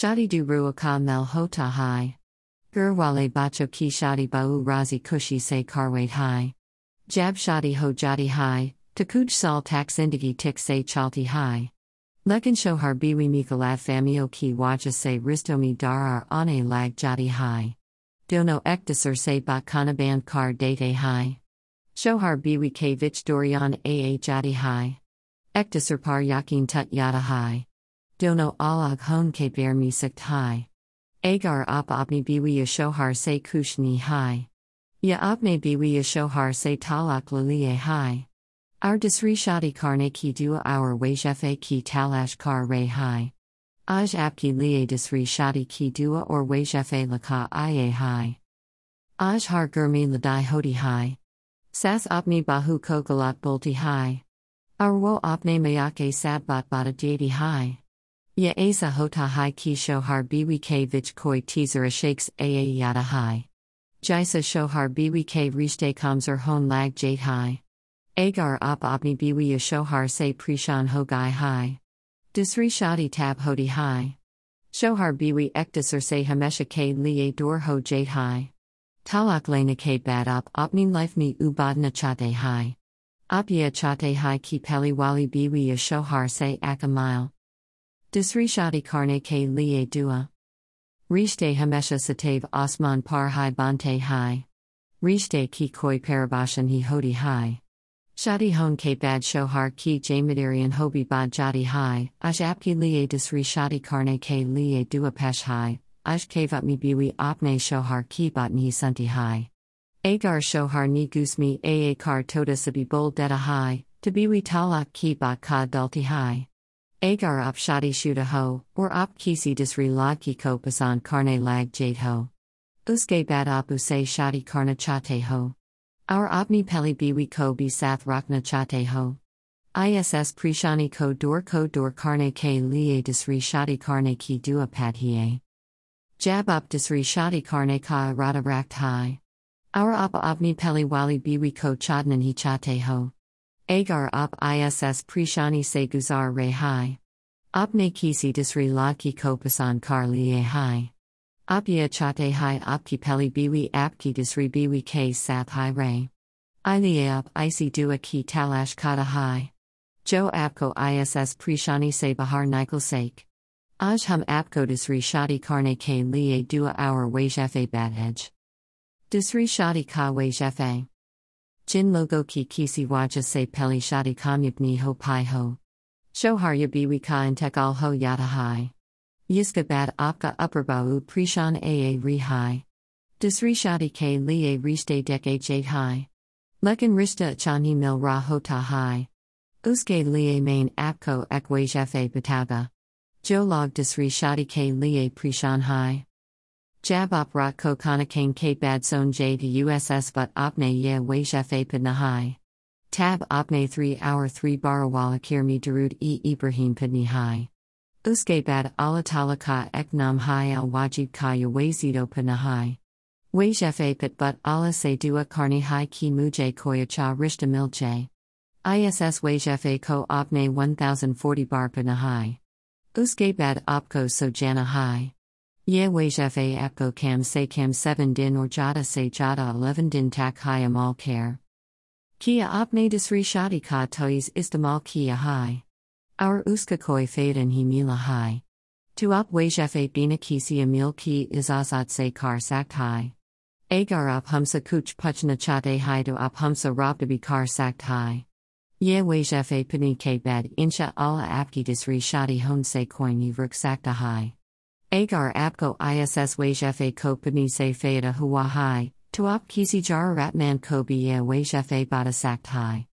Shadi du ruaka mel hota hai. Gurwale bacho ki shadi bau razi kushi se karwait hai. Jab shadi ho jadi hai, takuj sal tax indigi tik se chalti hai. Lekin shohar biwi mikalat famio ki waja se ristomi darar ane lag jadi hai. Dono ekdasur se bakana band kar date hai. Shohar biwi ke vich dorian aa jadi hai. Ekdasur par yakin tut yada hai. Dono alag hon ke bear misakt hai. Agar op opni biwi yashohar se kushni hai. Ya opne biwi yashohar se talak lilie hai. Our disri shadi karne ki dua our wajefe ki talash kar re hai. Aj apki liye disri shadi ki dua or wajefe laka aye hai. Aj har gurmi ladai hodi hai. Sas opni bahu kogalat bolti hai. Arwo opne mayake sadbat bada jadi hai. Ya asa hota hai ki shohar biwi ke vich koi teaser shakes aa yada hai. Jaisa shohar biwi ke rishte kamzer hon lag jate hai. Agar op opni biwi shohar se prishan ho gai hai. Disri shadi tab hodi hai. Shohar biwi ekdisar se hamesha ke liye dor ho jate hai. Talak lena ke bad op opni life ni ubadna chate hai. Opya chate hai ki peli wali biwi shohar se akamile. Disri shadi karne ke liye dua. Rishte hamesha satev osman par hai bante hai. Rishte ki koi parabashan hi hodi hai. Shadi hon ke bad shohar ki jamadarian hobi bad jadi hai. Aj apki liye disri shadi karne ke liye dua pesh hai. Aj kavat mi biwi opne shohar ki bat ni santi hai. Agar shohar ni gusmi aa kar toda sabi bol deta hai. Tabiwi talak ki bat ka dalti hai. Agar op shadi shuda ho, or op kisi disri lag ki ko pasan karne lag jade ho. Uske bad op use shadi karna chate ho. Our opni peli biwi ko bi sath rakna chate ho. ISS prishani ko dor ko dor karne ke liye disri shadi karne ki dua pat hiye. Jab op disri shadi karne ka rada rakt hai. Our op opni peli wali biwi ko chodnan hi chate ho. Agar op ISS prishani se guzar re hai. Opne kisi disri laki kopasan kar liye hai. Opya chate hai apki peli biwi apki disri biwi ke sap hai re. Iliye op isi dua ki talash kata hai. Jo apko ISS prishani se bahar nikal sake. Aj hum apko disri shadi karne ke liye dua our wajefe bad edge. Disri shadi ka wajefe. Jin logo ki kisi waja se peli shadi kamyupni ho pai ho. Shohar yabiwi ka in tekal ho yata hai. Yiska bad apka upperbau prishan aa ri hai. Disri shadi ke liye riste deke jade hai. Lekin rista chani mil ra hota hai. Uske liye main apko ekwe jefe bataga. Jo log disri shadi ke liye prishan hai. Jab op rat ko kana kane ke bad son j to USS but opne ye we jefe padna hai. Tab opne 3 hour 3 barawala kirmi darud e Ibrahim padni hai. Uske bad alatala ka eknam hai al wajib ka yawazido padna hai. We jefe pat but Allah se dua karni hai ki muje koya cha rishta milche. ISS we jefe ko opne 1040 bar padna hai. Uske bad opko so jana hai. Ye Wejefe Apko Kam Se Kam 7 Din or Jada Se Jada 11 Din Tak Hayam All Care. Kia Apne Disri Shadi Ka Tois Istamal Kia Hai. Our Uska Koi Faden Hi Mila Hai. Tu Op Wejefe Bina Kisi Emil Ki Izazat Se Kar Sakt Hai. Agar ap Humsa Kuch Puchna Chate Hai to Op Humsa Robdabi Kar Sakt Hai. Ye Wejefe Pani Ke Bed Insha Allah Apki Disri Shadi Hon Se Koin Yivruk Sakta Hai. Agar apko ISS wajefe ko pni se feida huwa hai, tuop kisi jar ratman ko biye wajefe bada sakt hai.